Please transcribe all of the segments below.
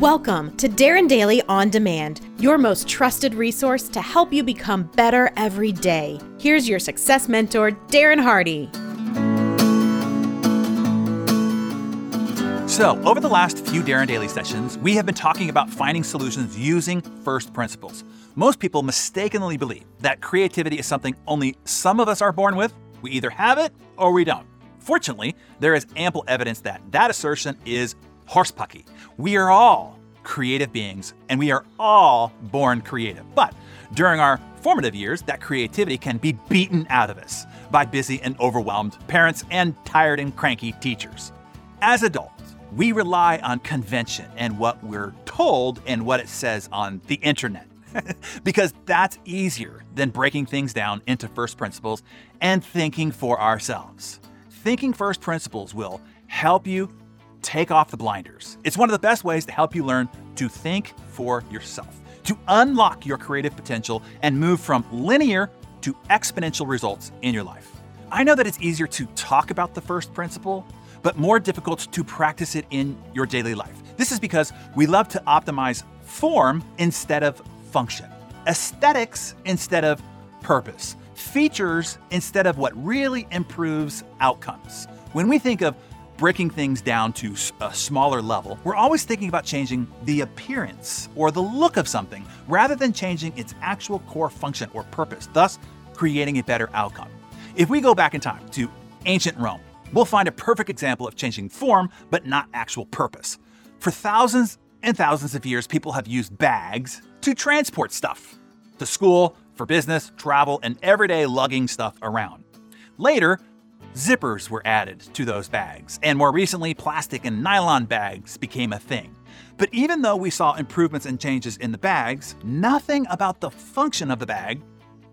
Welcome to Darren Daily On Demand, your most trusted resource to help you become better every day. Here's your success mentor, Darren Hardy. So, over the last few Darren Daily sessions, we have been talking about finding solutions using first principles. Most people mistakenly believe that creativity is something only some of us are born with. We either have it or we don't. Fortunately, there is ample evidence that that assertion is horsepucky. We are all creative beings and we are all born creative. But during our formative years, that creativity can be beaten out of us by busy and overwhelmed parents and tired and cranky teachers. As adults, we rely on convention and what we're told and what it says on the internet. because that's easier than breaking things down into first principles and thinking for ourselves. Thinking first principles will help you take off the blinders. It's one of the best ways to help you learn to think for yourself, to unlock your creative potential and move from linear to exponential results in your life. I know that it's easier to talk about the first principle, but more difficult to practice it in your daily life. This is because we love to optimize form instead of function, aesthetics instead of purpose, features instead of what really improves outcomes. When we think of breaking things down to a smaller level, we're always thinking about changing the appearance or the look of something rather than changing its actual core function or purpose, thus creating a better outcome. If we go back in time to ancient Rome, we'll find a perfect example of changing form but not actual purpose. For thousands and thousands of years, people have used bags to transport stuff to school, for business, travel, and everyday lugging stuff around. Later, Zippers were added to those bags, and more recently, plastic and nylon bags became a thing. But even though we saw improvements and changes in the bags, nothing about the function of the bag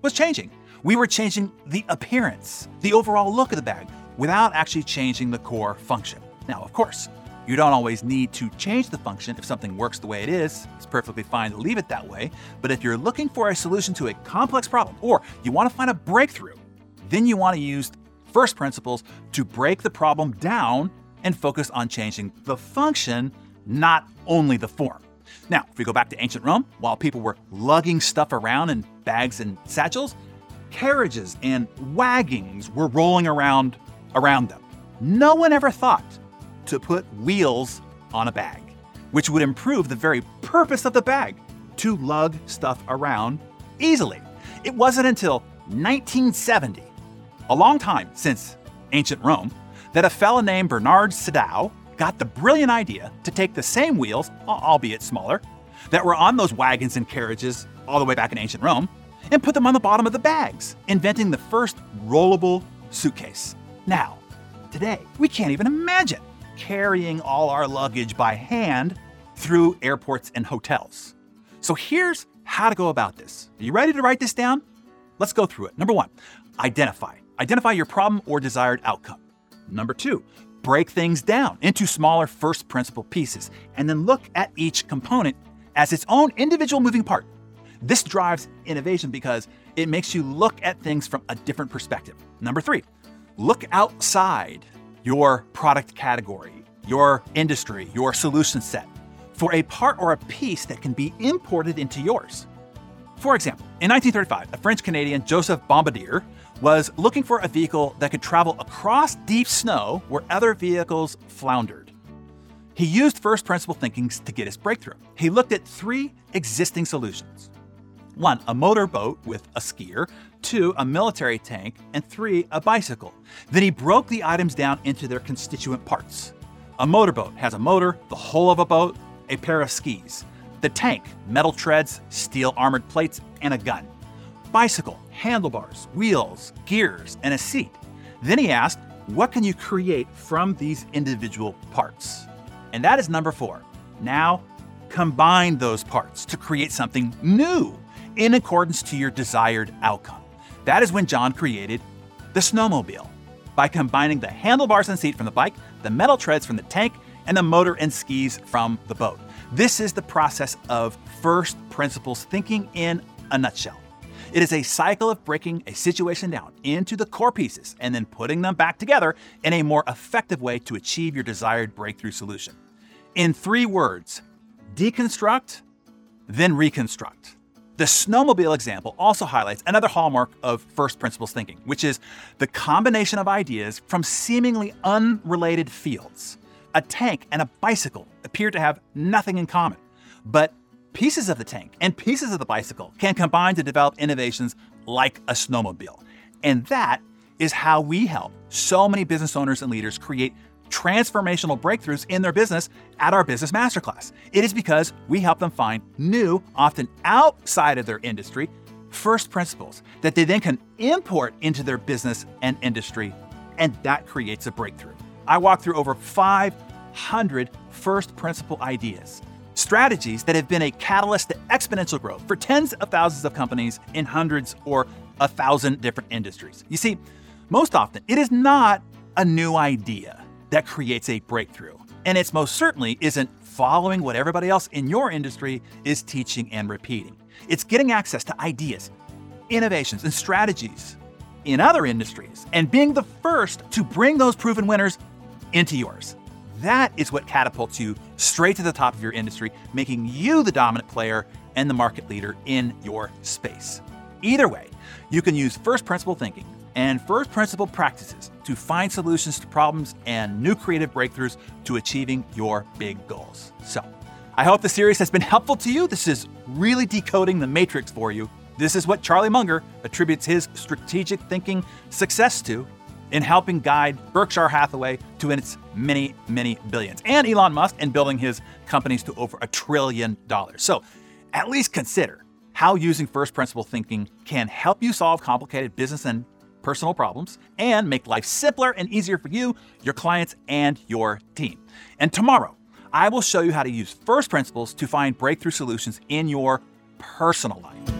was changing. We were changing the appearance, the overall look of the bag, without actually changing the core function. Now, of course, you don't always need to change the function if something works the way it is. It's perfectly fine to leave it that way. But if you're looking for a solution to a complex problem or you want to find a breakthrough, then you want to use first principles to break the problem down and focus on changing the function, not only the form. Now, if we go back to ancient Rome, while people were lugging stuff around in bags and satchels, carriages and wagons were rolling around around them. No one ever thought to put wheels on a bag, which would improve the very purpose of the bag to lug stuff around easily. It wasn't until 1970 a long time since ancient Rome, that a fellow named Bernard Sadow got the brilliant idea to take the same wheels, albeit smaller, that were on those wagons and carriages all the way back in ancient Rome, and put them on the bottom of the bags, inventing the first rollable suitcase. Now, today, we can't even imagine carrying all our luggage by hand through airports and hotels. So here's how to go about this. Are you ready to write this down? Let's go through it. Number one, identify. Identify your problem or desired outcome. Number two, break things down into smaller first principle pieces and then look at each component as its own individual moving part. This drives innovation because it makes you look at things from a different perspective. Number three, look outside your product category, your industry, your solution set for a part or a piece that can be imported into yours. For example, in 1935, a French Canadian, Joseph Bombardier, was looking for a vehicle that could travel across deep snow where other vehicles floundered. He used first principle thinking to get his breakthrough. He looked at three existing solutions one, a motorboat with a skier, two, a military tank, and three, a bicycle. Then he broke the items down into their constituent parts. A motorboat has a motor, the hull of a boat, a pair of skis. The tank, metal treads, steel armored plates, and a gun bicycle, handlebars, wheels, gears, and a seat. Then he asked, What can you create from these individual parts? And that is number four. Now, combine those parts to create something new in accordance to your desired outcome. That is when John created the snowmobile by combining the handlebars and seat from the bike, the metal treads from the tank, and the motor and skis from the boat. This is the process of first principles thinking in a nutshell. It is a cycle of breaking a situation down into the core pieces and then putting them back together in a more effective way to achieve your desired breakthrough solution. In three words, deconstruct, then reconstruct. The snowmobile example also highlights another hallmark of first principles thinking, which is the combination of ideas from seemingly unrelated fields. A tank and a bicycle appear to have nothing in common, but pieces of the tank and pieces of the bicycle can combine to develop innovations like a snowmobile. And that is how we help so many business owners and leaders create transformational breakthroughs in their business at our Business Masterclass. It is because we help them find new, often outside of their industry, first principles that they then can import into their business and industry, and that creates a breakthrough. I walk through over 500 first principle ideas, strategies that have been a catalyst to exponential growth for tens of thousands of companies in hundreds or a thousand different industries. You see, most often it is not a new idea that creates a breakthrough. And it's most certainly isn't following what everybody else in your industry is teaching and repeating. It's getting access to ideas, innovations, and strategies in other industries and being the first to bring those proven winners into yours. That is what catapults you straight to the top of your industry, making you the dominant player and the market leader in your space. Either way, you can use first principle thinking and first principle practices to find solutions to problems and new creative breakthroughs to achieving your big goals. So, I hope the series has been helpful to you. This is really decoding the matrix for you. This is what Charlie Munger attributes his strategic thinking success to in helping guide Berkshire Hathaway to its many, many billions, and Elon Musk in building his companies to over a trillion dollars. So, at least consider how using first principle thinking can help you solve complicated business and personal problems and make life simpler and easier for you, your clients, and your team. And tomorrow, I will show you how to use first principles to find breakthrough solutions in your personal life.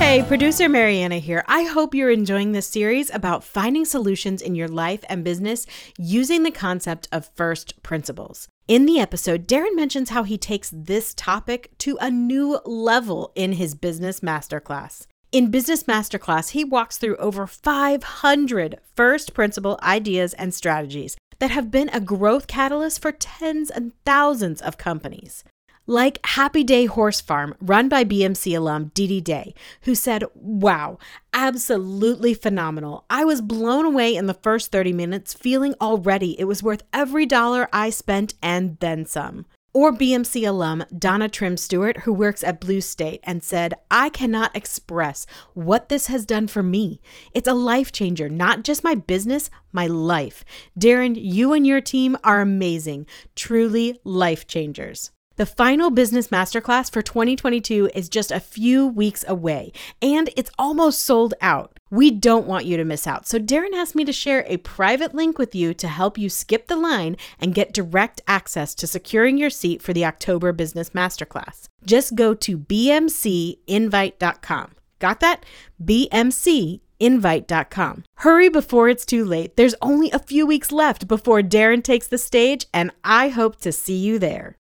Hey, producer Mariana here. I hope you're enjoying this series about finding solutions in your life and business using the concept of first principles. In the episode, Darren mentions how he takes this topic to a new level in his business masterclass. In Business Masterclass, he walks through over 500 first principle ideas and strategies that have been a growth catalyst for tens and thousands of companies. Like Happy Day Horse Farm, run by BMC alum Didi Day, who said, Wow, absolutely phenomenal. I was blown away in the first 30 minutes, feeling already it was worth every dollar I spent and then some. Or BMC alum Donna Trim Stewart, who works at Blue State, and said, I cannot express what this has done for me. It's a life changer, not just my business, my life. Darren, you and your team are amazing, truly life changers. The final business masterclass for 2022 is just a few weeks away, and it's almost sold out. We don't want you to miss out. So, Darren asked me to share a private link with you to help you skip the line and get direct access to securing your seat for the October Business Masterclass. Just go to bmcinvite.com. Got that? bmcinvite.com. Hurry before it's too late. There's only a few weeks left before Darren takes the stage, and I hope to see you there.